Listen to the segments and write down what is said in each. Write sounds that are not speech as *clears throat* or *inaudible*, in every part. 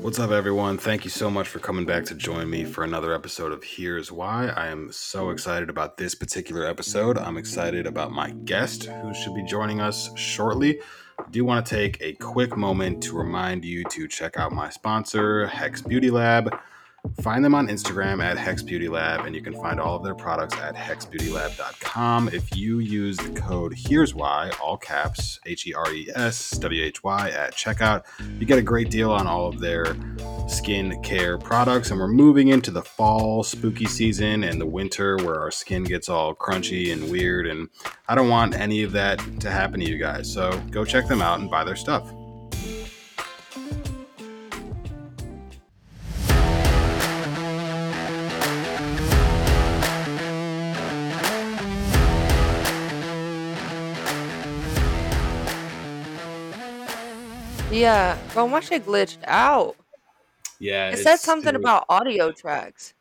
What's up, everyone? Thank you so much for coming back to join me for another episode of Here's Why. I am so excited about this particular episode. I'm excited about my guest who should be joining us shortly. I do want to take a quick moment to remind you to check out my sponsor, Hex Beauty Lab. Find them on Instagram at Hex Beauty Lab, and you can find all of their products at hexbeautylab.com. If you use the code Here's Why, all caps, H E R E S W H Y, at checkout, you get a great deal on all of their skin care products. And we're moving into the fall spooky season and the winter where our skin gets all crunchy and weird. And I don't want any of that to happen to you guys. So go check them out and buy their stuff. Yeah, bro, my shit glitched out. Yeah, It said something it was, about audio tracks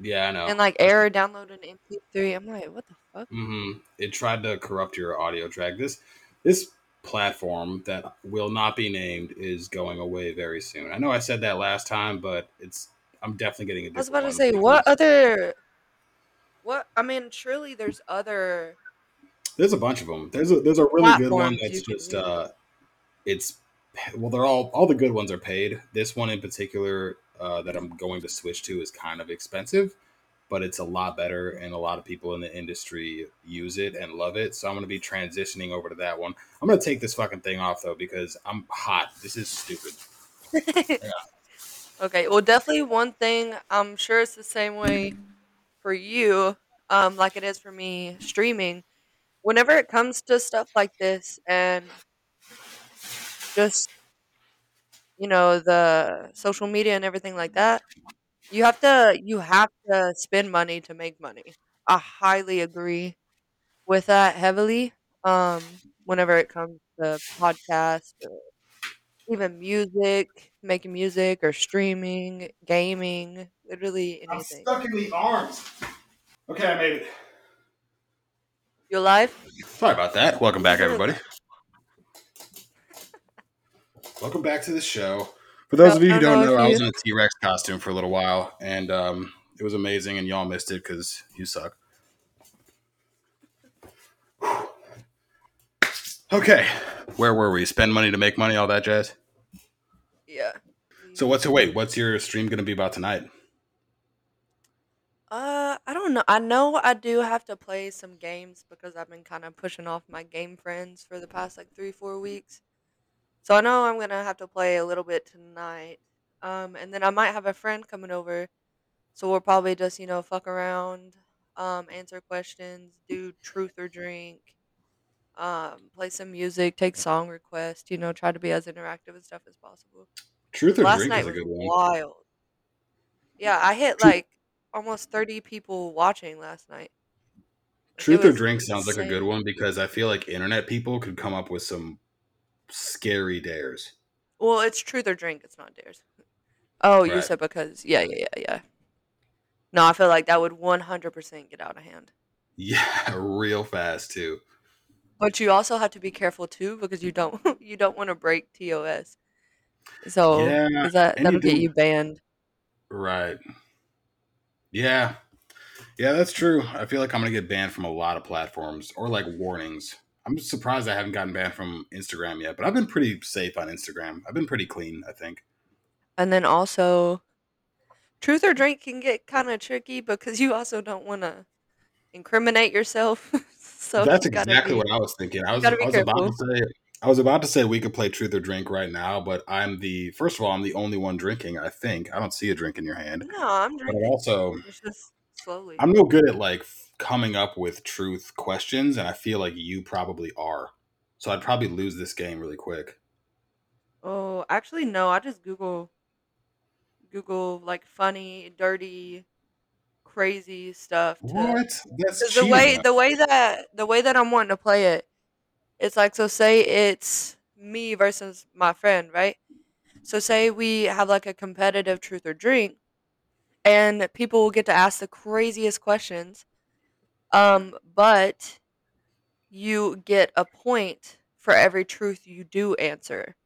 yeah, I know. and like error downloading MP3. I'm like, what the fuck? hmm It tried to corrupt your audio track. This this platform that will not be named is going away very soon. I know I said that last time, but it's I'm definitely getting a I was about to say, what other, what? I mean, surely there's other there's a bunch of them. There's a there's a really good one that's just uh it's well they're all all the good ones are paid. This one in particular uh, that I'm going to switch to is kind of expensive, but it's a lot better and a lot of people in the industry use it and love it. So I'm going to be transitioning over to that one. I'm going to take this fucking thing off though because I'm hot. This is stupid. *laughs* Yeah. Okay, well, definitely one thing. I'm sure it's the same way for you, um, like it is for me streaming. Whenever it comes to stuff like this and just you know the social media and everything like that, you have to you have to spend money to make money. I highly agree with that heavily. Um, whenever it comes to podcasts or even music, making music or streaming, gaming, literally I'm anything. stuck in the arms. Okay, I made it. You alive? Sorry about that. Welcome back, everybody. Welcome back to the show. For those of you who don't know, I was in a T Rex costume for a little while, and um, it was amazing, and y'all missed it because you suck. *sighs* Okay, where were we? Spend money to make money, all that jazz. yeah. So what's your wait? What's your stream going to be about tonight? Uh, I don't know. I know I do have to play some games because I've been kind of pushing off my game friends for the past like three, four weeks. So I know I'm gonna have to play a little bit tonight. Um, and then I might have a friend coming over, so we'll probably just you know fuck around, um, answer questions, do truth or drink, um, play some music, take song requests. You know, try to be as interactive and stuff as possible. Truth or Last drink night is a was good one. wild. Yeah, I hit Truth, like almost 30 people watching last night. Like it truth or was drink sounds like a good insane. one because I feel like internet people could come up with some scary dares. Well, it's truth or drink. It's not dares. Oh, you Right. said because yeah, yeah, yeah, yeah. No, I feel like that would 100% get out of hand. Yeah, *laughs* real fast too. But you also have to be careful too because you don't *laughs* you don't want to break TOS. So, Yeah, that that'll get you banned. right. Yeah, yeah, that's true. I feel like I'm gonna get banned from a lot of platforms or like warnings. I'm surprised I haven't gotten banned from Instagram yet, but I've been pretty safe on Instagram. I've been pretty clean, I think. And then also truth or drink can get kind of tricky because you also don't want to incriminate yourself. *laughs* so That's you got to exactly be what I was thinking. I was I was about to say I was about to say we could play truth or drink right now, but I'm the first of all, I'm the only one drinking, I think. I don't see a drink in your hand. No, I'm But drinking. also It's just slowly. I'm no good at like coming up with truth questions, and I feel like you probably are. So I'd probably lose this game really quick. Oh, actually no, I just Google Google like funny, dirty, crazy stuff to What? That's the way cheating. the way that the way that I'm wanting to play it, it's like so say it's me versus my friend, right? So say we have like a competitive truth or drink and people will get to ask the craziest questions. Um but you get a point for every truth you do answer.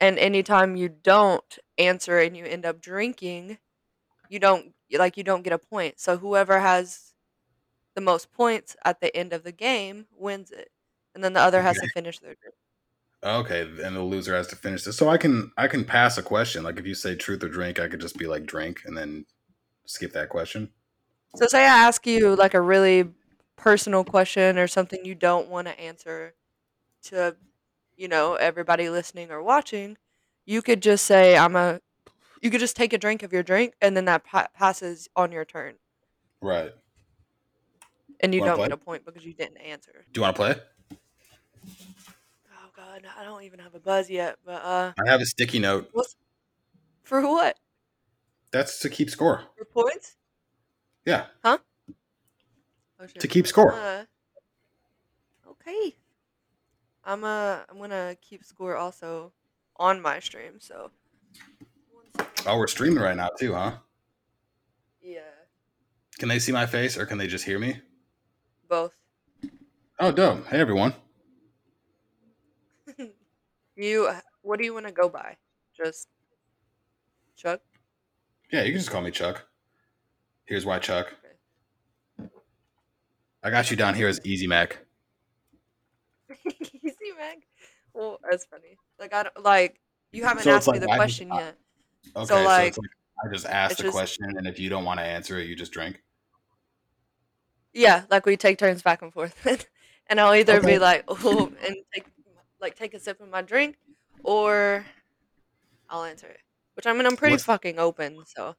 And anytime you don't answer and you end up drinking, you don't like you don't get a point. So whoever has the most points at the end of the game wins it. And then the other has to finish their drink. Okay, and the loser has to finish this. So I can I can pass a question. Like if you say truth or drink, I could just be like drink and then skip that question. So say I ask you like a really personal question or something you don't want to answer to you know everybody listening or watching, you could just say I'm a you could just take a drink of your drink and then that pa- passes on your turn. Right. And you Wanna don't play? get a point because you didn't answer. Do you want to play? Oh god, I don't even have a buzz yet, but uh I have a sticky note. what's for what? That's to keep score. For points? Yeah. Oh, shit. To keep score. Uh, okay. I'm uh I'm gonna keep score also on my stream, so one second. Oh, we're streaming right now too, huh? Yeah. Can they see my face or can they just hear me? Both. Oh, dope. Hey, everyone. *laughs* You what do you wanna go by? Just Chuck? Yeah, you can just call me Chuck. Here's why, Chuck. Okay. I got you down here as Easy Mac. *laughs* Easy Mac. Well, that's funny. Like I don't like you haven't So asked me like the I just- question I- yet. Okay, So, so, like, it's like I just ask the just- question, and if you don't want to answer it, you just drink. Yeah, like we take turns back and forth, *laughs* and I'll either Okay. be like, *laughs* "Oh," and take like take a sip of my drink, or I'll answer it. Which I mean, I'm pretty What's- fucking open, so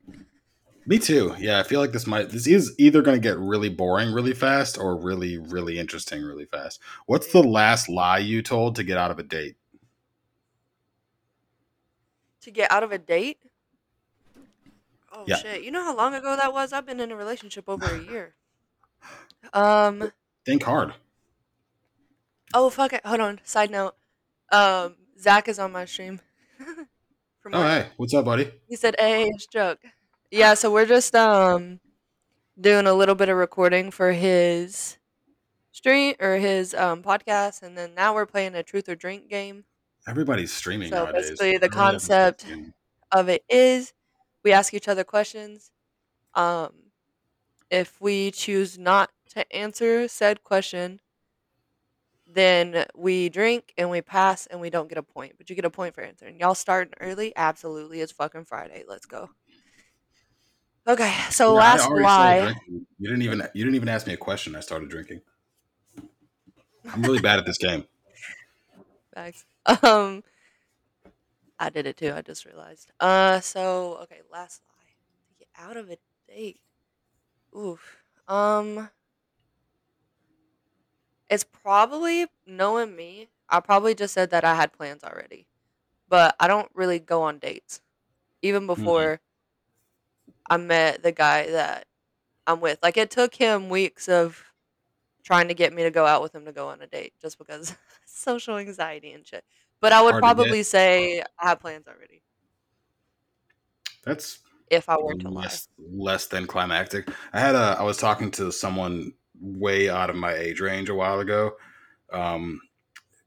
Me too. Yeah, I feel like this might this is either going to get really boring really fast or really really interesting really fast. What's the last lie you told to get out of a date? to get out of a date. Oh Yeah. shit! You know how long ago that was? I've been in a relationship over a year. *laughs* Um. Think hard. Oh fuck it. Hold on. Side note. Um. Zach is on my stream. *laughs* From Oh, work. hey, what's up, buddy? He said, "Hey, it's Chuck." Yeah, so we're just um doing a little bit of recording for his stream or his um podcast, and then now we're playing a truth or drink game. Everybody's streaming So nowadays. basically the haven't concept- Of it is, we ask each other questions. Um, if we choose not to answer said question, then we drink and we pass and we don't get a point, but you get a point for answering. Y'all starting early? Absolutely, it's fucking Friday. Let's go. Okay, so Yeah, last lie. You didn't even you didn't even ask me a question. I started drinking. I'm really bad at this game. *laughs* Facts. Um, I did it too. I just realized. Uh, so okay, last lie. Get out of a date. Oof. Um, it's probably knowing me. I probably just said that I had plans already, but I don't really go on dates. Even before I met the guy that I'm with, like it took him weeks of trying to get me to go out with him to go on a date, just because *laughs* social anxiety and shit. But I would probably say I have plans already That's if I were to lie. less less than climactic. I had a I was talking to someone way out of my age range a while ago. Um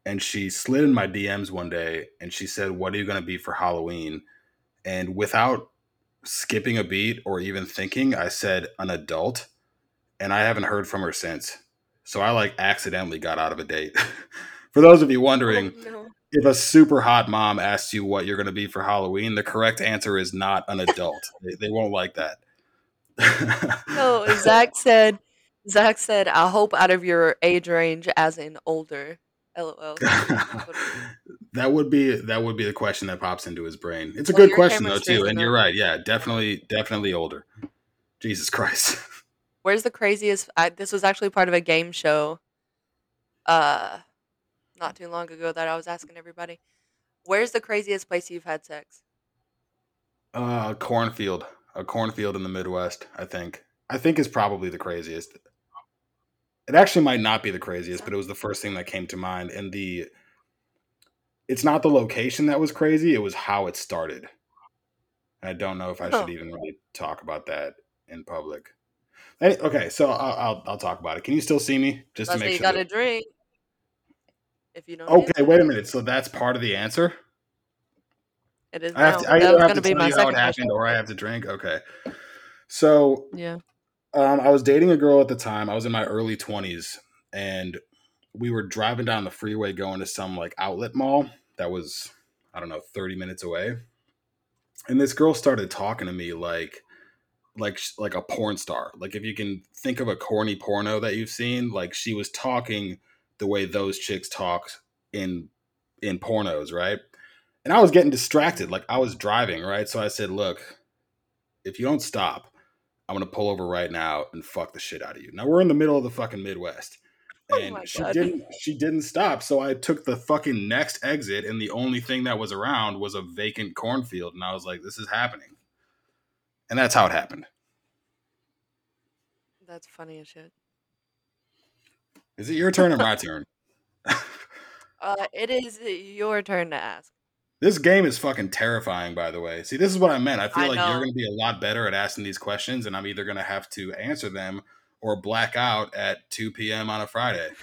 and she slid in my DMs one day and she said, "What are you going to be for Halloween?" And without skipping a beat or even thinking, I said an adult, and I haven't heard from her since. So I like accidentally got out of a date. *laughs* for those of you oh, wondering, Oh, no. if a super hot mom asks you what you're going to be for Halloween, the correct answer is not an adult. *laughs* they, they won't like that. No, Zach said. Zach said, "I hope out of your age range, as in older." LOL. *laughs* that would be that would be the question that pops into his brain. It's a Well, good question though too, and you're right. Yeah, definitely, definitely older. Jesus Christ. *laughs* Where's the craziest? I, this was actually part of a game show. Uh, not too long ago that I was asking everybody, "Where's the craziest place you've had sex?" Uh, cornfield, a cornfield in the Midwest. I think. I think is probably the craziest. It actually might not be the craziest, but it was the first thing that came to mind. And the, it's not the location that was crazy; it was how it started. I don't know if I Oh. should even really talk about that in public. Any- Okay, so I'll, I'll I'll talk about it. Can you still see me? Just to make you sure. got to that- drink. If you don't. okay, wait a minute. So that's part of the answer. It is I have now. to, I either have be tell my you how it question. happened or I have to drink. Okay. So Yeah. um, I was dating a girl at the time. I was in my early 20s and we were driving down the freeway going to some like outlet mall that was, I don't know, 30 minutes away. And this girl started talking to me like, like like a porn star. Like if you can think of a corny porno that you've seen, like she was talking the way those chicks talk in in pornos, right? And I was getting distracted. Like I was driving, right? So I said, "Look, if you don't stop, I'm gonna pull over right now and fuck the shit out of you." Now we're in the middle of the fucking Midwest, and my she God. didn't. She didn't stop. So I took the fucking next exit, and the only thing that was around was a vacant cornfield, and I was like, "This is happening," and that's how it happened. That's funny as shit. Is it your turn or my turn? *laughs* Uh, it is your turn to ask. This game is fucking terrifying, by the way. See, this is what I meant. I feel I like you're going to be a lot better at asking these questions, and I'm either going to have to answer them or black out at 2 p.m. on a Friday. *laughs*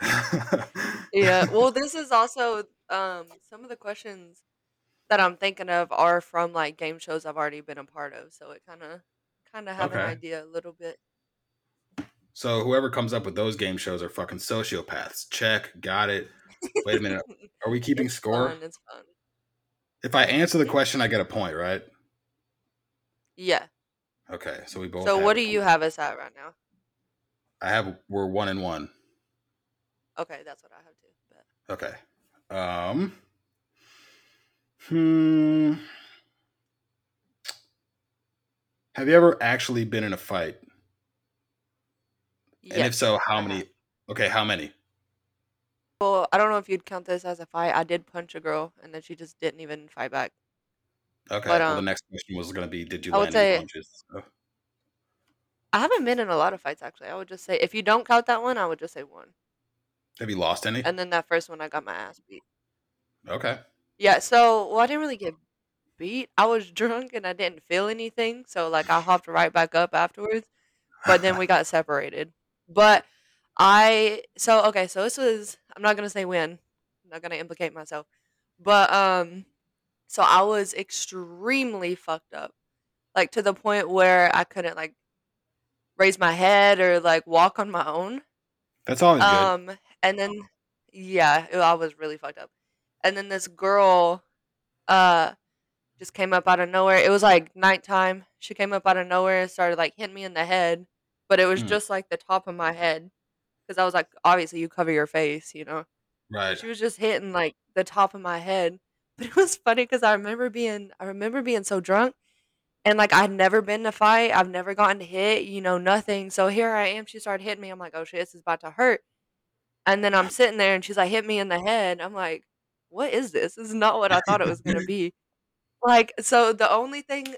*laughs* Yeah. Well, this is also um some of the questions that I'm thinking of are from like game shows I've already been a part of, so it kind of kind of have an idea a little bit. so whoever comes up with those game shows are fucking sociopaths. Check. Got it. Wait a minute. Are we *laughs* keeping it's score? Fun, it's fun. If I answer the question, I get a point, right? Yeah. Okay. So we both. So have what do you have us at right now? I have. We're one and one. Okay, that's what I have too. Okay. Um. Hmm. Have you ever actually been in a fight? But And if so, how many? Okay, how many? Well, I don't know if you'd count this as a fight. I did punch a girl, and then she just didn't even fight back. Okay. But well, the um, next question was going to be, did you I would land any say punches? So- I haven't been in a lot of fights actually. I would just say if you don't count that one, I would just say one. Have you lost any? And then that first one, I got my ass beat. Okay. Yeah. So, well, I didn't really get beat. I was *laughs* drunk and I didn't feel anything, so like I hopped right back up afterwards. But then we got separated. But I so okay. So this was I'm not gonna say when. I'm not gonna implicate myself. But um, so I was extremely fucked up, like to the point where I couldn't like raise my head or like walk on my own. That's always good. Um, and then yeah, it- I was really fucked up. And then this girl, uh, just came up out of nowhere. It was like nighttime. She came up out of nowhere and started like hitting me in the head, but it was Mm. just like the top of my head because I was like, obviously you cover your face, you know. Right. She was just hitting like the top of my head. But it was funny because I remember being I remember being so drunk and like I'd never been in a fight. I've never gotten hit, you know, nothing. So here I am. She started hitting me. I'm like, oh shit, this is about to hurt. And then I'm sitting there and she's like, hit me in the head. I'm like, what is this? This is not what I thought it was gonna *laughs* be. Like, so the only thing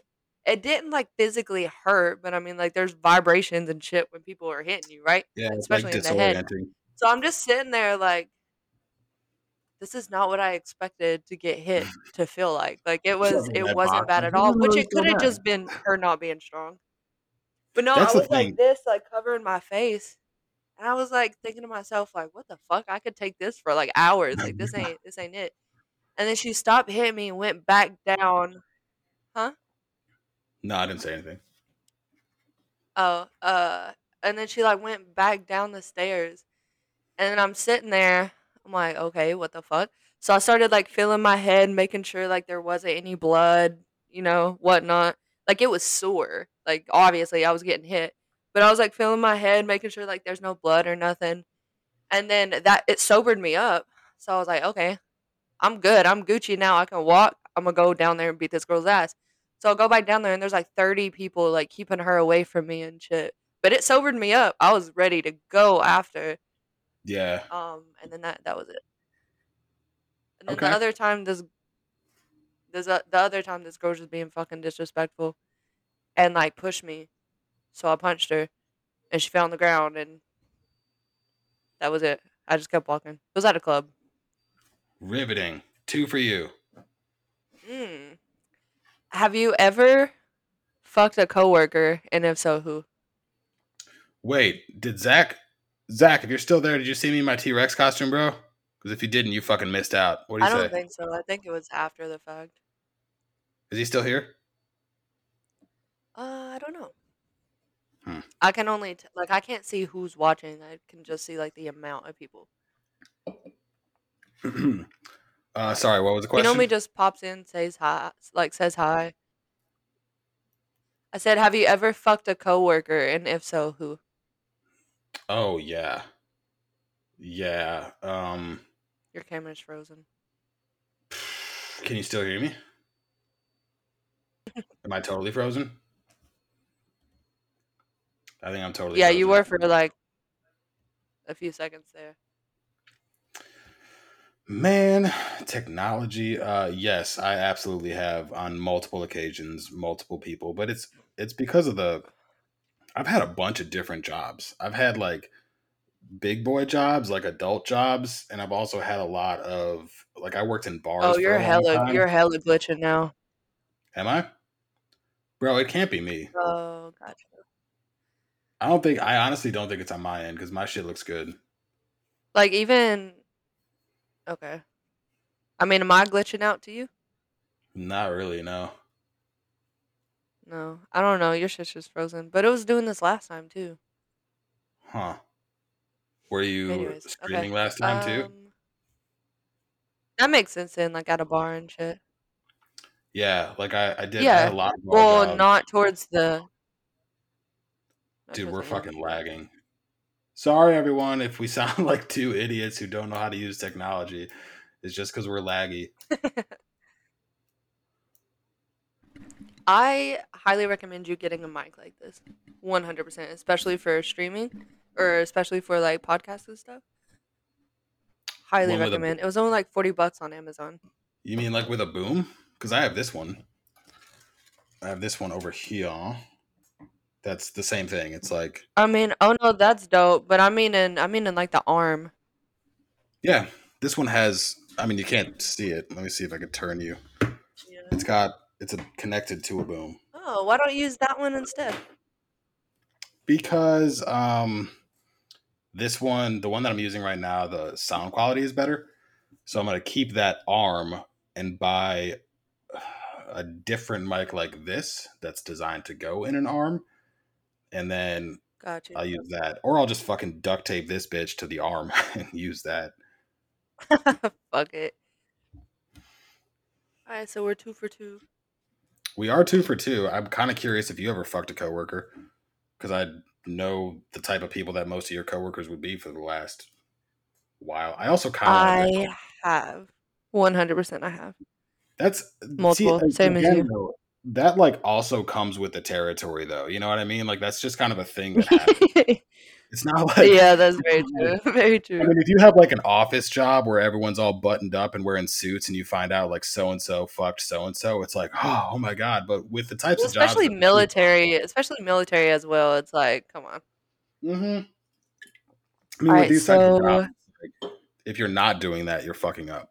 it didn't like physically hurt, but I mean like there's vibrations and shit when people are hitting you, right? Yeah, it's like Especially in the head. disorienting. So I'm just sitting there like this is not what I expected to get hit *laughs* to feel like. Like it was it wasn't bad at all, which it could have just been her not being strong. But no, That's I was like this, like covering my face. And I was like thinking to myself, like, what the fuck? I could take this for like hours. Like this ain't this ain't it. And then she stopped hitting me and went back down. Huh? No, I didn't say anything. Oh, uh, and then she like went back down the stairs, and then I'm sitting there. I'm like, okay, what the fuck? So I started like feeling my head, making sure like there wasn't any blood, you know, whatnot. Like it was sore. Like obviously I was getting hit, but I was like feeling my head, making sure like there's no blood or nothing. And then that it sobered me up. So I was like, okay, I'm good. I'm Gucci now. I can walk. I'm gonna go down there and beat this girl's ass. So I'll go back down there and there's like 30 people like keeping her away from me and shit. But it sobered me up. I was ready to go after. Yeah. Um, and then that that was it. And then Okay. the other time this this uh, the other time this girl was just being fucking disrespectful and like pushed me. So I punched her and she fell on the ground and that was it. I just kept walking. It was at a club. Riveting. Two for you. Mm. Have you ever fucked a coworker and if so who? Wait, did Zach? Zach, if you're still there, did you see me in my T Rex costume, bro? Because if you didn't, you fucking missed out. What do you say? I don't think so. I think it was after the fact. Is he still here? Uh, I don't know. Hmm. I can only t- like I can't see who's watching. I can just see like the amount of people. *clears throat* uh, sorry, what was the question? He normally just pops in, says hi, like says hi. I said, "Have you ever fucked a coworker, and if so, who?" Oh yeah, yeah. Um, Your camera's frozen. *sighs* can you still hear me? Am I totally frozen? I think I'm totally. yeah, you were for like a few seconds there. Man, technology. Uh, yes, I absolutely have on multiple occasions, multiple people, but it's it's because of the. I've had a bunch of different jobs. I've had like big boy jobs, like adult jobs, and I've also had a lot of like I worked in bars. Oh, you're hella, time. you're hella glitching now. Am I? Bro, it can't be me. Oh, gotcha. I don't think. I honestly don't think it's on my end because my shit looks good. Like even, okay. I mean, am I glitching out to you? Not really. No. No, I don't know. Your shit's just frozen, but it was doing this last time too. Huh. Were you Anyways, screaming okay. last time too? Um, that makes sense then, like at a bar and shit. Yeah, like I, I did. I Yeah. a lot of bar Well, jobs. not towards the. not Dude, towards we're the fucking lagging. Sorry, everyone, if we *laughs* sound like two idiots who don't know how to use technology. It's just because we're laggy. *laughs* I highly recommend you getting a mic like this. 100%, especially for streaming or especially for like podcasts and stuff. Highly One with a- recommend. It was only like 40 bucks on Amazon. You mean like with a boom? Because I have this one. I have this one over here. That's the same thing. It's like, I mean, oh no, that's dope, but I mean in I mean in like the arm. yeah, this one has. I mean, you can't see it. Let me see if I can turn you. Yeah. It's got. It's a, connected to a boom. Oh, why don't you use that one instead? because um this one the one that i'm using right now the sound quality is better so i'm going to keep that arm and buy a different mic like this that's designed to go in an arm and then Gotcha. i'll use that or i'll just fucking duct tape this bitch to the arm *laughs* and use that *laughs* Fuck it. Alright, so we're two for two. We are two for two i'm kind of curious if you ever fucked a coworker because i know the type of people that most of your coworkers would be for the last while i also kind of I have. 100% I have. That's Multiple, see, same as you. though, that like also comes with the territory, though. You know what I mean? Like that's just kind of a thing that *laughs* happens. it's not like yeah, that's very *laughs* true. *laughs* Very I true. mean, if you have like an office job where everyone's all buttoned up and wearing suits, and you find out like so and so fucked so and so, it's like, oh, oh my god. But with the types Well, of jobs, especially military, especially military as well. It's like, come on. Mm-hmm. I mean, with these types of jobs, like, if you're not doing that, you're fucking up.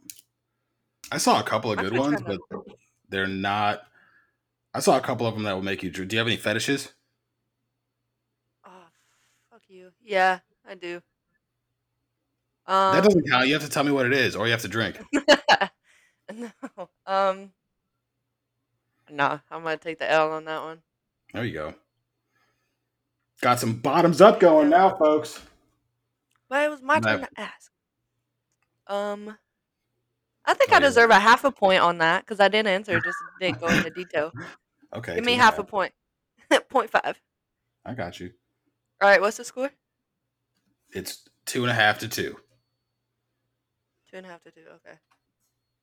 I saw a couple of good ones, but they're not. I saw a couple of them that will make you. Do you have any fetishes? Oh, fuck you. Yeah, I do. that Um, doesn't count. You have to tell me what it is, or you have to drink. *laughs* no. Um, nah, I'm gonna take the L on that one. There you go. Got some bottoms up going now, folks. But it was my turn to ask. Um, I think Oh, I yeah. deserve a half a point on that because I didn't answer, just didn't go into detail. *laughs* Okay, Give me half a point. *laughs* point five. I got you. All right, what's the score? It's two and a half to two. Two and a half to two. Okay,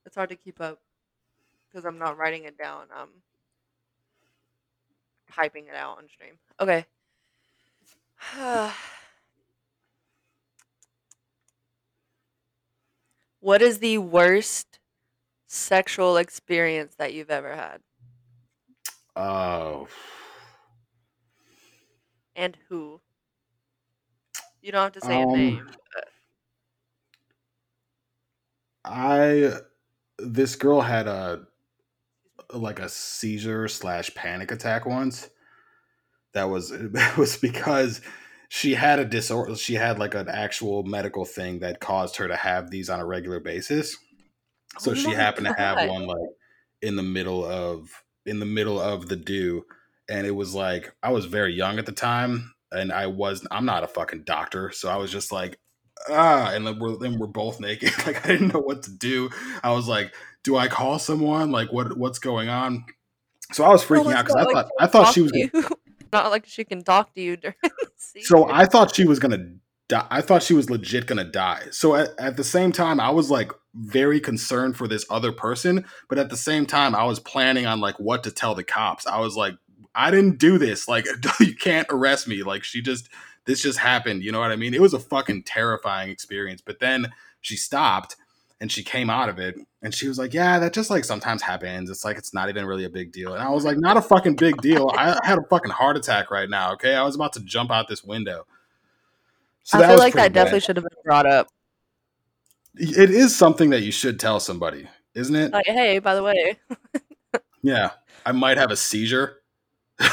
it's hard to keep up because I'm not writing it down. Um, I'm typing it out on stream. Okay. *sighs* what is the worst sexual experience that you've ever had, Oh, and who? You don't have to say a Um, name. I. This girl had a like a seizure slash panic attack once. That was *laughs* it was because she had a disorder. She had like an actual medical thing that caused her to have these on a regular basis. So Oh she happened to have one like in the middle of in the middle of the do, and it was like I was very young at the time, and I was I'm not a fucking doctor, so I was just like ah, and then we're then we're both naked. *laughs* like I didn't know what to do. I was like, do I call someone? Like what what's going on? So I was Well, freaking out because I like thought I thought she was gonna. *laughs* Not like she can talk to you during the So. I thought she was gonna I thought she was legit gonna die. So at, at the same time, I was like very concerned for this other person, but at the same time, I was planning on like what to tell the cops. I was like, I didn't do this. Like *laughs* you can't arrest me. Like she just this just happened. You know what I mean? It was a fucking terrifying experience. But then she stopped and she came out of it and she was like, Yeah, that just like sometimes happens. It's like it's not even really a big deal. And I was like, Not a fucking big deal. I had a fucking heart attack right now. Okay, I was about to jump out this window. So I feel like that definitely should have been brought up. It is something that you should tell somebody, isn't it? Like, hey, by the way, *laughs* yeah, I might have a seizure. *laughs* yeah.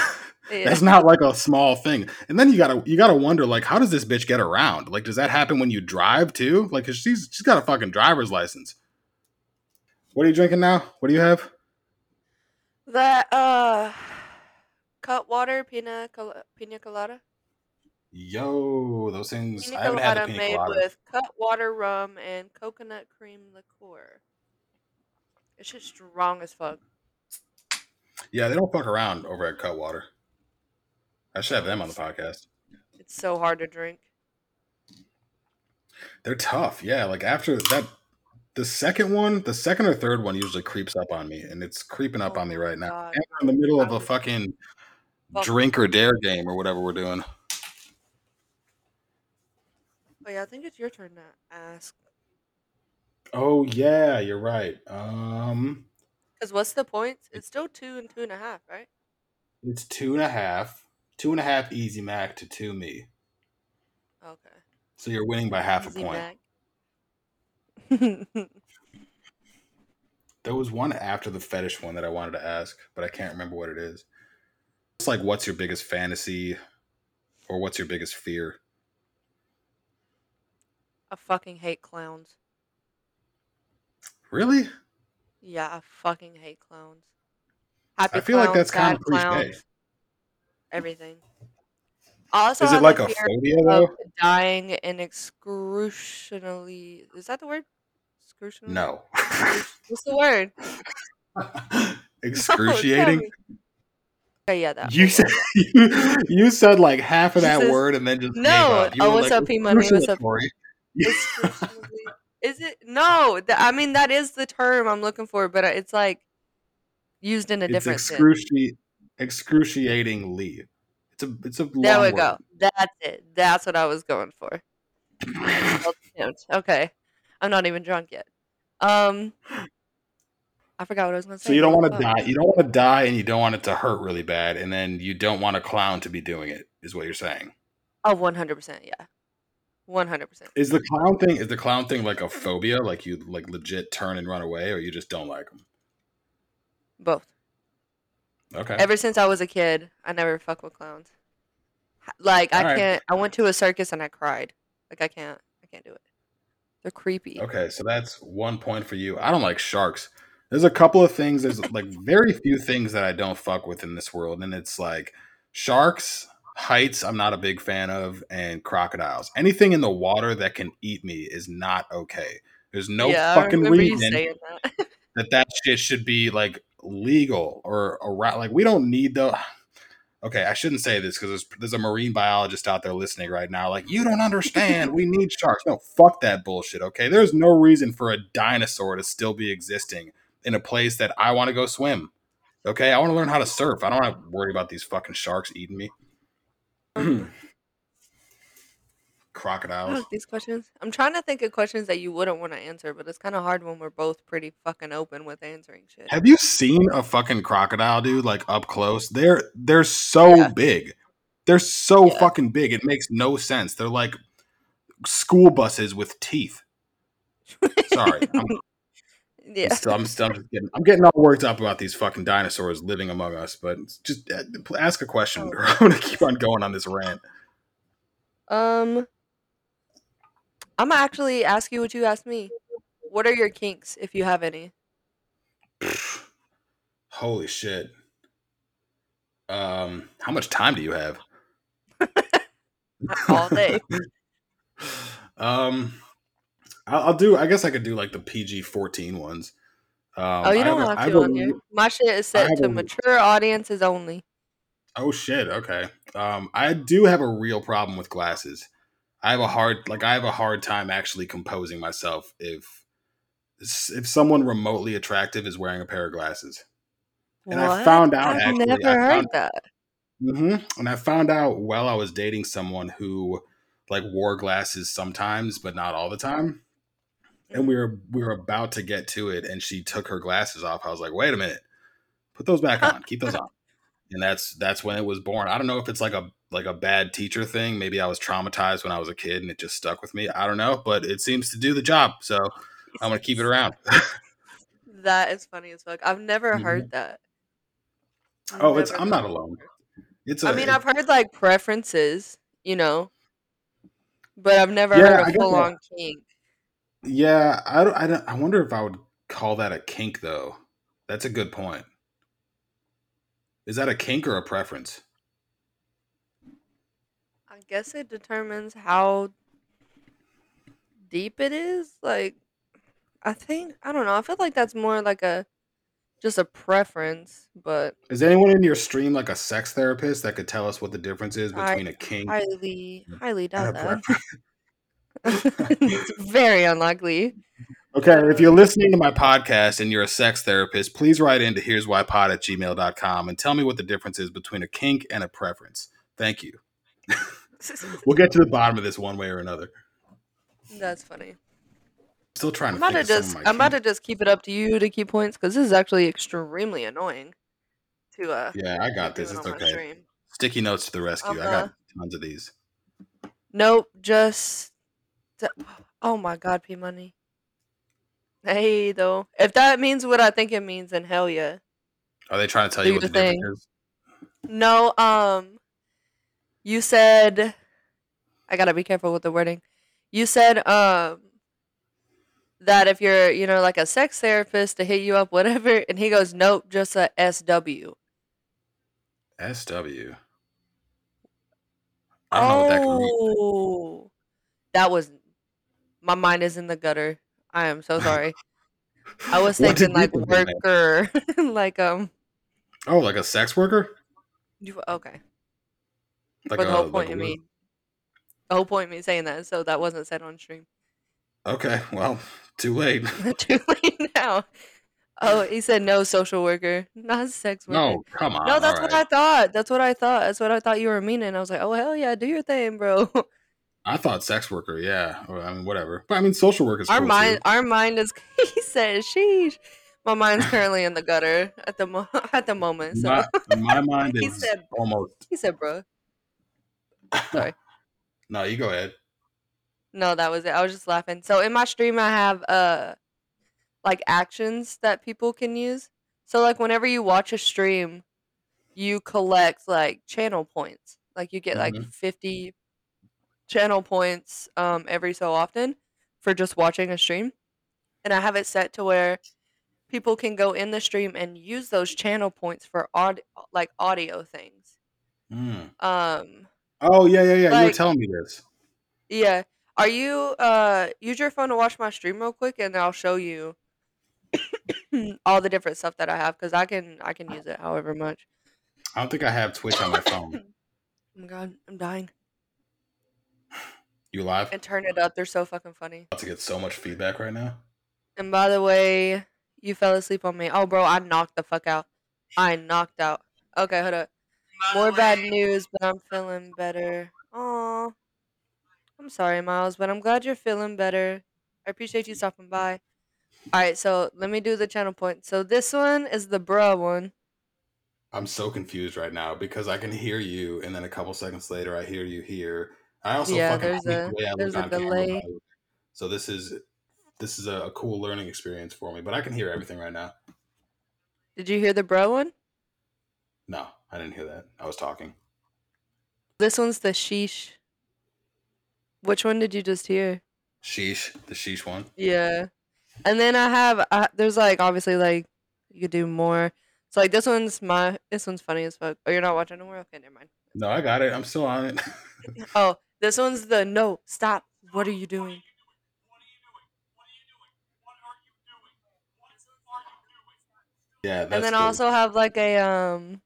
That's not like a small thing. And then you gotta you gotta wonder like, how does this bitch get around? Like, does that happen when you drive too? Like, 'cause she's she's got a fucking driver's license. What are you drinking now? What do you have? that uh, Cutwater pina col- pina colada. Yo, those things. Pina I haven't had colada pina made colada. with cut water, rum, and coconut cream liqueur. It's just strong as fuck. Yeah, they don't fuck around over at Cutwater. I should have them on the podcast. It's so hard to drink. They're tough. Yeah, like after that, the second one, the second or third one usually creeps up on me, and it's creeping up Oh on me right now. And we're in the middle of a fucking fuck. drink or dare game or whatever we're doing. Oh yeah, I think it's your turn to ask. Oh yeah, you're right. Um, Cause what's the points? It's still two and two and a half, right? it's two and a half, two and a half easy mac to two me. Okay. So you're winning by half Easy a point. Mac. *laughs* There was one after the fetish one that I wanted to ask, but I can't remember what it is. It's like, what's your biggest fantasy, or what's your biggest fear? I fucking hate clowns. Really? Yeah, I fucking hate clowns. Happy I feel like that's kind of cliche. clowns, everything. I also Is it like a phobia though? dying in excruciatingly. Is that the word? Excruciatingly. No. *laughs* What's the word? *laughs* Excruciating. tell. Okay, yeah, that. You said *laughs* you, you said like half of that word and then just No. Oh, what's like, up, P Money? What's up? Is it? No. th- I mean, that is the term I'm looking for, but it's like used in a It's different sense. excruci- excruciatingly. It's a it's a There we word. go. That's it. That's what I was going for. Okay. I'm not even drunk yet. Um, I forgot what I was going to say. So you don't want to die. You don't want to die, and you don't want it to hurt really bad, and then you don't want a clown to be doing it. Is what you're saying? Oh, 100%. Yeah. 100%. Is the clown thing? Is the clown thing like a phobia? Like you like legit turn and run away, or you just don't like them? Both. Okay. Ever since I was a kid, I never fuck with clowns. Like, I All right. can't. I went to a circus and I cried. Like, I can't. I can't do it. They're creepy. Okay, so that's one point for you. I don't like sharks. There's a couple of things. There's like very few things that I don't fuck with in this world, and it's like sharks, heights. I'm not a big fan of, and crocodiles. Anything in the water that can eat me is not okay. There's no yeah, fucking reason that. *laughs* that that shit should be like legal or around. Like we don't need the. *sighs* Okay, I shouldn't say this because there's, there's a marine biologist out there listening right now. Like, you don't understand. We need sharks. No, fuck that bullshit. Okay, there's no reason for a dinosaur to still be existing in a place that I want to go swim. Okay, I want to learn how to surf. I don't want to worry about these fucking sharks eating me. *clears throat* Crocodiles. These questions. I'm trying to think of questions that you wouldn't want to answer, but it's kind of hard when we're both pretty fucking open with answering shit. Have you seen a fucking crocodile, dude? Like up close? They're they're so Yeah. big. They're so Yeah. fucking big. It makes no sense. They're like school buses with teeth. *laughs* Sorry, I'm, yeah. still, I'm still I'm just getting I'm getting all worked up about these fucking dinosaurs living among us. But just uh, ask a question. Oh. Or *laughs* I'm gonna keep on going on this rant. Um, I'm gonna actually ask you what you asked me. What are your kinks, if you have any? *sighs* Holy shit. Um, how much time do you have? *laughs* All day. *laughs* um, I'll, I'll do. I guess I could do like the PG 14 ones. Um, oh, you don't a- have I to a- on here. My shit is set to a- mature audiences only. Oh shit. Okay. Um, I do have a real problem with glasses. I have a hard, like, I have a hard time actually composing myself if if someone remotely attractive is wearing a pair of glasses. And I found out, I've actually, never I heard that. hmm And I found out while I was dating someone who like wore glasses sometimes, but not all the time. And we were we were about to get to it, and she took her glasses off. I was like, "Wait a minute, put those back on. Keep those on." *laughs* And that's that's when it was born. I don't know if it's like a like a bad teacher thing. Maybe I was traumatized when I was a kid, and it just stuck with me. I don't know, but it seems to do the job. So I'm gonna keep it around. *laughs* That is funny as fuck. I've never Mhm. heard that. Oh, it's- I'm not alone. It's a I mean, it- I've heard like preferences, you know, but I've never Yeah, heard a full-on kink. Yeah, I don't, I don't. I wonder if I would call that a kink, though. That's a good point. Is that a kink or a preference? I guess it determines how deep it is. Like, I think I don't know. I feel like that's more like a just a preference, but Is anyone in your stream like a sex therapist that could tell us what the difference is I- between a kink highly, highly and doubt a that. preference? *laughs* it's *laughs* very unlikely. Okay, if you're listening to my podcast and you're a sex therapist, please write into here's why pod at gmail.com and tell me what the difference is between a kink and a preference. Thank you. *laughs* We'll get to the bottom of this one way or another. That's funny. Still trying I'm to about to just I'm about to just keep it up to you to keep points because this is actually extremely annoying to uh Yeah, I got this. It's okay. Sticky notes to the rescue. I Uh-huh. got tons of these. Nope, just oh my god, P money. Hey though, if that means what I think it means, then hell yeah. Are they trying to tell Do you what the difference thing. is? No, um, you said I gotta be careful with the wording. You said um that if you're you know like a sex therapist to hit you up whatever, *laughs* and he goes nope, just a SW. SW. I don't know what that could mean. Oh, that was my mind is in the gutter. I am so *laughs* sorry. I was thinking like worker, *laughs* like um. Oh, like a sex worker? You, okay, Like but the a, whole point a of me, the whole point me saying that, so that wasn't said on stream. Okay, well, too late. *laughs* Too late now. Oh, he said no social worker, not sex worker. No, come on. no, that's what right. I thought. That's what I thought. That's what I thought you were meaning. I was like, oh hell yeah, do your thing, bro. I thought sex worker, yeah. Or, I mean, whatever. But I mean, social work is our cool mind, too. our mind is. *laughs* He said, sheesh. My mind's *laughs* currently in the gutter at the mo- *laughs* at the moment. So My, my mind He said- almost. he said, bro. Sorry. no, you go ahead. No, that was it. I was just laughing. So in my stream, I have uh like actions that people can use. So like whenever you watch a stream, you collect like channel points. Like you get like Mhm. 50 channel points um every so often for just watching a stream. And I have it set to where people can go in the stream and use those channel points for aud- like audio things. Mm. Um Oh, yeah, yeah, yeah. you were telling me this. Yeah. Are you uh use your phone to watch my stream real quick and I'll show you *coughs* all the different stuff that I have cuz I can I can use it however much. I don't think I have Twitch on my phone. *coughs* Oh my god, I'm dying. You live? And turn it up. They're so fucking funny. about to get so much feedback right now. And by the way, you fell asleep on me. Oh bro, I knocked the fuck out. I knocked out. Okay, hold up. More bad news, but I'm feeling better. Aw. I'm sorry, Miles, but I'm glad you're feeling better. I appreciate you stopping by. Alright, so let me do the channel point. So this one is the bruh one. I'm so confused right now because I can hear you, and then a couple seconds later, I hear you here. I also Yeah, fucking there's a- the way I look there's a camera, delay. by. So this is this is a, a cool learning experience for me. But I can hear everything right now. Did you hear the bro one? No, I didn't hear that. I was talking. This one's the sheesh. Which one did you just hear? Sheesh, the sheesh one. Yeah. And then I have uh, there's like obviously like you could do more. So like this one's my this one's funny as fuck. Oh, you're not watching anymore? Okay, never mind. No, I got it. I'm still on it. *laughs* Oh, this one's the no, stop. What are you doing? yeah, that's and then. I also have like a um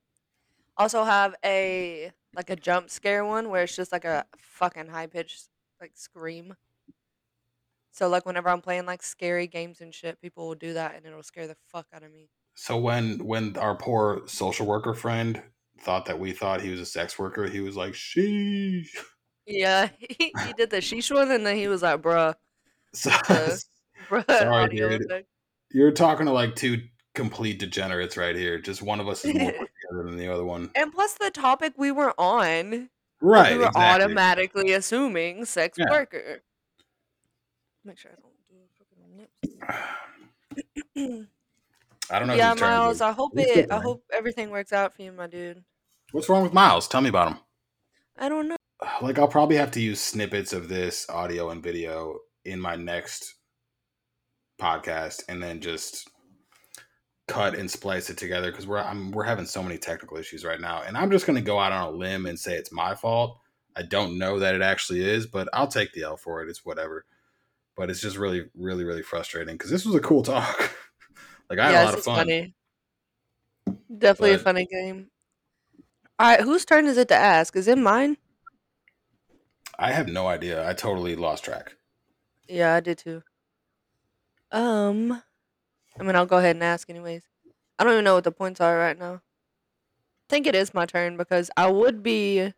also have a like a jump scare one where it's just like a fucking high pitched like scream. So like whenever I'm playing like scary games and shit, people will do that and it'll scare the fuck out of me. So when when our poor social worker friend thought that we thought he was a sex worker, he was like, "Sheesh." Yeah, *laughs* he, he did the sheesh one and then he was like, bruh, *laughs* So, bruh *laughs* Sorry, dude. effect. you're talking to like two complete degenerates right here. Just one of us is more together than the other one. And plus the topic we were on, Right. we were exactly. automatically assuming sex Yeah. worker. Make sure I don't do fucking nips. *sighs* I don't know. yeah, whose turn it Miles. I hope it. I hope everything works out for you, my dude. What's wrong with Miles? Tell me about him. I don't know. Like I'll probably have to use snippets of this audio and video in my next podcast, and then just cut and splice it together because we're I'm, we're having so many technical issues right now, and I'm just going to go out on a limb and say it's my fault. I don't know that it actually is, but I'll take the L for it. It's whatever. But it's just really, really, really frustrating because this was a cool *laughs* talk. like I had a lot of fun. funny. Definitely a funny game. All right, whose turn is it to ask? Is it mine? I have no idea. I totally lost track. Yeah, I did too. Um, I mean, I'll go ahead and ask anyways. I don't even know what the points are right now. I think it is my turn because I would be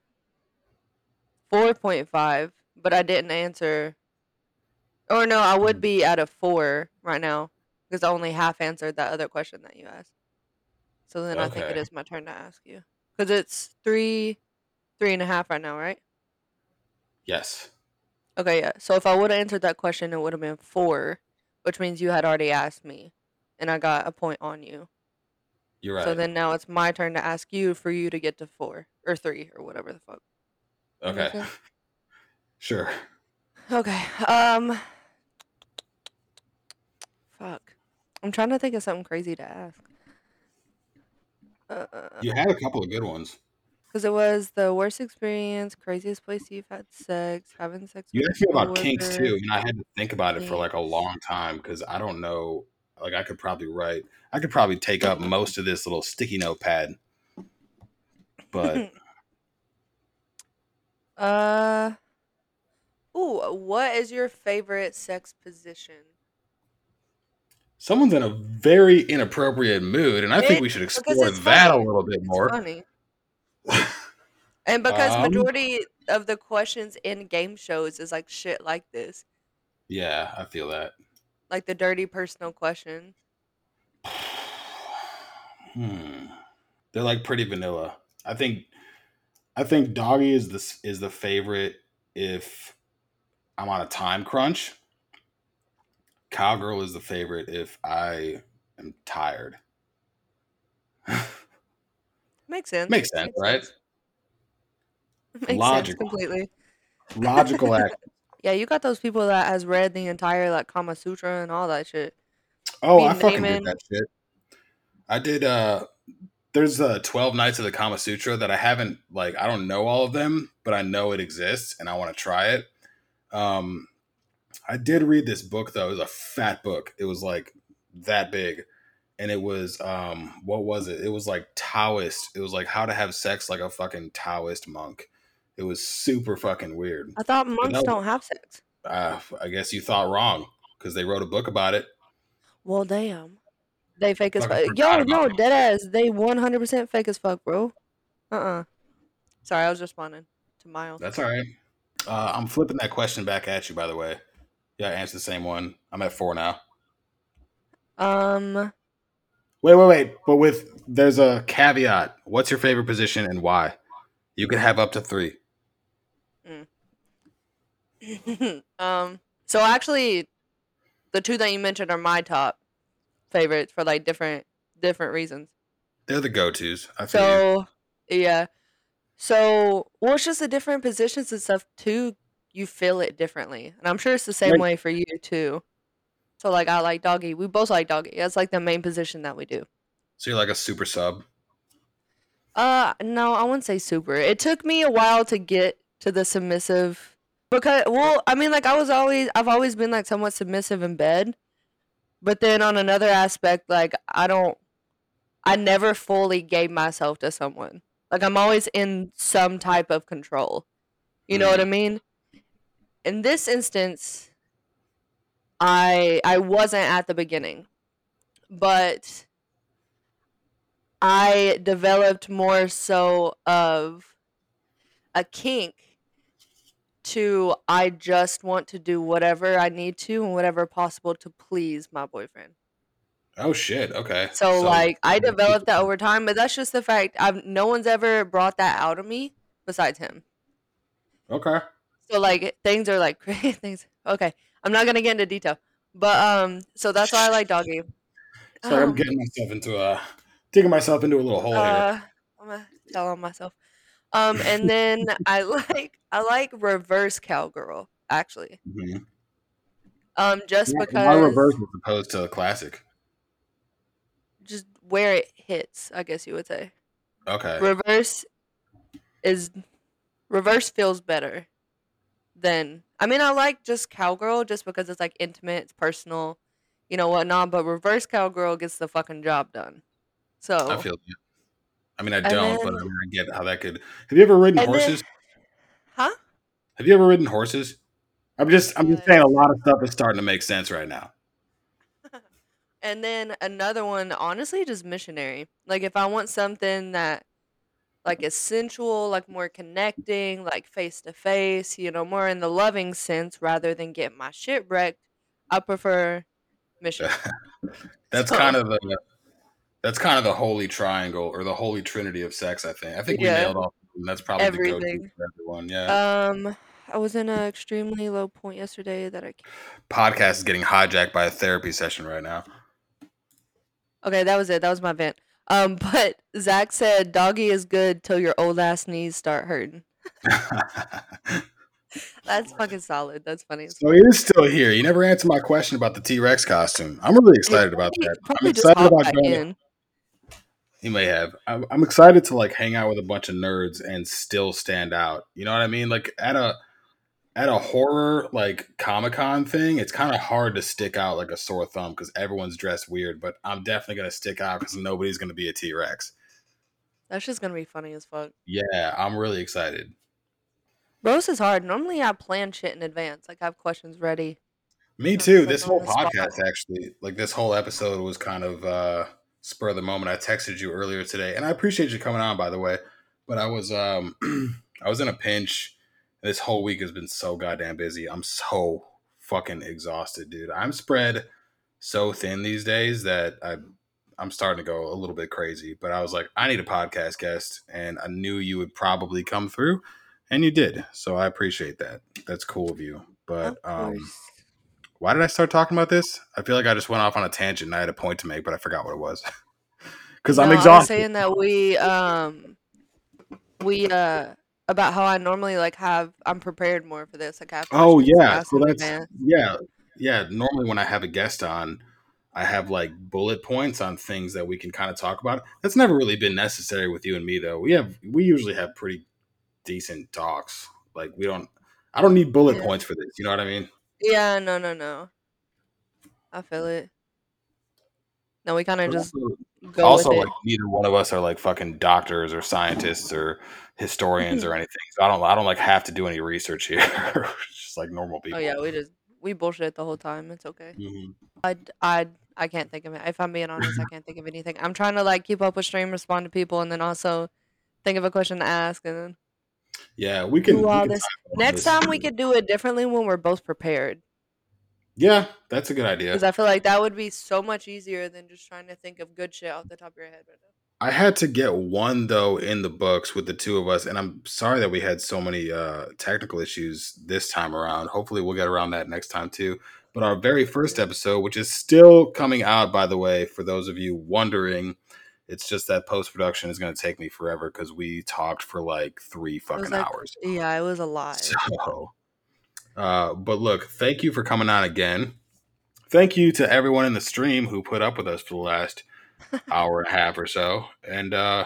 4.5, but I didn't answer. Or no, I would Mm. be at a 4 right now because I only half answered that other question that you asked. So then I think it is my turn to ask you because it's three, three and a half right now, right? Yes. Okay, yeah. So if I would have answered that question, it would have been four, which means you had already asked me, and I got a point on you. You're right. So then now it's my turn to ask you for you to get to four or three or whatever the fuck. okay. *laughs* Sure. Okay. Um. Fuck. I'm trying to think of something crazy to ask. Uh, You had a couple of good ones. Because it was the worst experience, craziest place you've had sex, having sex. You with asked me about kinks coworker. too, and I had to think about it for like a Kinks. long time because I don't know. Like I could probably write. I could probably take up *laughs* most of this little sticky notepad. But *laughs* Uh. Ooh, what is your favorite sex position? someone's in a very inappropriate mood, and I think It- we should because explore it's that funny. a little bit It's more. funny. And because Um, majority of the questions in game shows is like shit like this, yeah, I feel that. like the dirty personal question. *sighs* Hmm. They're like pretty vanilla. I think. I think doggy is the is the favorite if I'm on a time crunch. Cowgirl is the favorite if I am tired. *laughs* Makes sense. Makes sense, right? *laughs* Makes sense Logical. completely. Logical *laughs* act. Yeah, you got those people that has read the entire like Kama Sutra and all that shit. Oh, Be I fucking naming- did that shit. I did. uh There's uh twelve nights of the Kama Sutra that I haven't like. I don't know all of them, but I know it exists and I want to try it. Um, I did read this book though. It was a fat book. It was like that big, and it was um, what was it? It was like Taoist. It was like how to have sex like a fucking Taoist monk. It was super fucking weird. I thought monks don't have sex. Uh, I guess you thought wrong because they wrote a book about it. Well, damn. They fake as fuck. Yo, no, dead ass. They 100% fake as fuck, bro. Uh uh Sorry, I was responding to Miles. That's all right. Uh, I'm flipping that question back at you, by the way. Yeah, I answered the same one. I'm at four now. Um, Wait, wait, wait. But with there's a caveat. What's your favorite position and why? You can have up to three. *laughs* um, so actually, the two that you mentioned are my top favorites for like different different reasons. They're the go tos. I feel you. So yeah, so well, it's just the different positions and stuff too you feel it differently. And I'm sure it's the same Like- way for you too. So like I like doggy. We both like doggy. That's like the main position that we do. So you're like a super sub. Uh no, I wouldn't say super. It took me a while to get to the submissive because well, I mean like I was always I've always been like somewhat submissive in bed. But then on another aspect like I don't I never fully gave myself to someone. Like I'm always in some type of control. You know what I mean? In this instance I I wasn't at the beginning. But I developed more so of a kink to I just want to do whatever I need to and whatever possible to please my boyfriend. Oh shit. Okay. So, like I developed that over time, but that's just the fact. I've no one's ever brought that out of me besides him. Okay. So like things are like *laughs* crazy things. Okay, I'm not gonna get into detail, but um, so that's why I like doggy. Sorry, I'm Um, getting myself into a digging myself into a little hole here. Uh, I'm gonna tell on myself. Um, and then *laughs* I like I like reverse cowgirl actually. Mhm. Um, just Why because reverse as opposed to classic? just where it hits, I guess you would say. Okay. Reverse is reverse feels better than I mean I like just cowgirl just because it's like intimate, it's personal, you know whatnot. But reverse cowgirl gets the fucking job done. So I feel you. I mean, I don't, but I, mean, I get how that could. Have you ever ridden And then- horses? huh? Have you ever ridden horses? I'm just, I'm just saying, a lot of stuff is starting to make sense right now. *laughs* And then another one, honestly, just missionary. Like if I want something that like is sensual, like more connecting, like face to face, you know, more in the loving sense rather than get my shit wrecked, I prefer *laughs* missionary. that's So- kind of the, that's kind of the holy triangle or the holy trinity of sex. I think. I think we Yeah. nailed all. That's probably the go-to Everything. for everyone. Yeah. Um I was in an extremely low point yesterday that I can't. Podcast is getting hijacked by a therapy session right now. Okay, that was it. That was my vent. Um, *laughs* but Zach said doggy is good till your old ass knees start hurting. *laughs* That's fucking solid. That's funny. so he is still here. You never answered my question about the T Rex costume. I'm really excited about that. I'm excited about going. He may have. I'm, I'm excited to like hang out with a bunch of nerds and still stand out. You know what I mean? Like at a at a horror like Comic Con thing, it's kind of hard to stick out like a sore thumb because everyone's dressed weird. But I'm definitely gonna stick out because nobody's gonna be a T Rex. That's just gonna be funny as fuck. Yeah, I'm really excited. Roast is hard. Normally I plan shit in advance. Like I have questions ready. Me too. This whole the spot. podcast actually, like this whole episode was kind of uh spur of the moment. I texted you earlier today, and I appreciate you coming on by the way. But I was um *clears throat* I was in a pinch. This whole week has been so goddamn busy. I'm so fucking exhausted, dude. I'm spread so thin these days that I I'm starting to go a little bit crazy. But I was like, I need a podcast guest, and I knew you would probably come through, and you did. So I appreciate that. That's cool of you. But of um why did I start talking about this? I feel like I just went off on a tangent and I had a point to make, but I forgot what it was. *laughs* Because I'm No, I was exhausted. saying that we um we uh about how I normally like have I'm prepared more for this. Like I have oh yeah, so that's yeah, yeah. Normally when I have a guest on, I have like bullet points on things that we can kind of talk about. That's never really been necessary with you and me though. We have we usually have pretty decent talks. Like we don't. I don't need bullet Yeah. points for this. You know what I mean? Yeah, no, no, no. I feel it. No, we kind of just also, go also, like neither one of us are like fucking doctors or scientists or historians or *laughs* anything. So I don't I don't like have to do any research here. *laughs* Just like normal people. Oh yeah, we just we bullshit the whole time. It's okay. Mhm. I I I can't think of it. If I'm being honest, I *laughs* can't think of anything. I'm trying to like keep up with stream, respond to people, and then also think of a question to ask, and then Yeah, we can. do we all can this. Next this. time we could do it differently when we're both prepared, Yeah, that's a good idea. because I feel like that would be so much easier than just trying to think of good shit off the top of your head right now. I had to get one though in the books with the two of us, and I'm sorry that we had so many uh, technical issues this time around. Hopefully, we'll get around that next time too. But our very first episode, which is still coming out, by the way, for those of you wondering, it's just that post production is going to take me forever because we talked for like three fucking like, hours. yeah, it was a lot. *laughs* So, Uh, but look, thank you for coming on again. Thank you to everyone in the stream who put up with us for the last *laughs* hour and a half or so. And uh,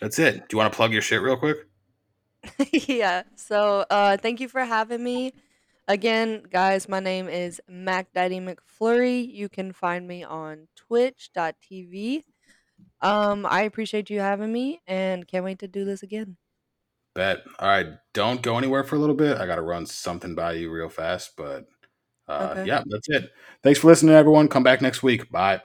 that's it. Do you want to plug your shit real quick? *laughs* yeah. So, uh, thank you for having me. Again, guys, my name is Mac Daddy McFlurry. You can find me on twitch.tv. Um, I appreciate you having me and can't wait to do this again. Bet. All right. Don't go anywhere for a little bit. I got to run something by you real fast. But uh, Okay. yeah, that's it. Thanks for listening, everyone. Come back next week. Bye.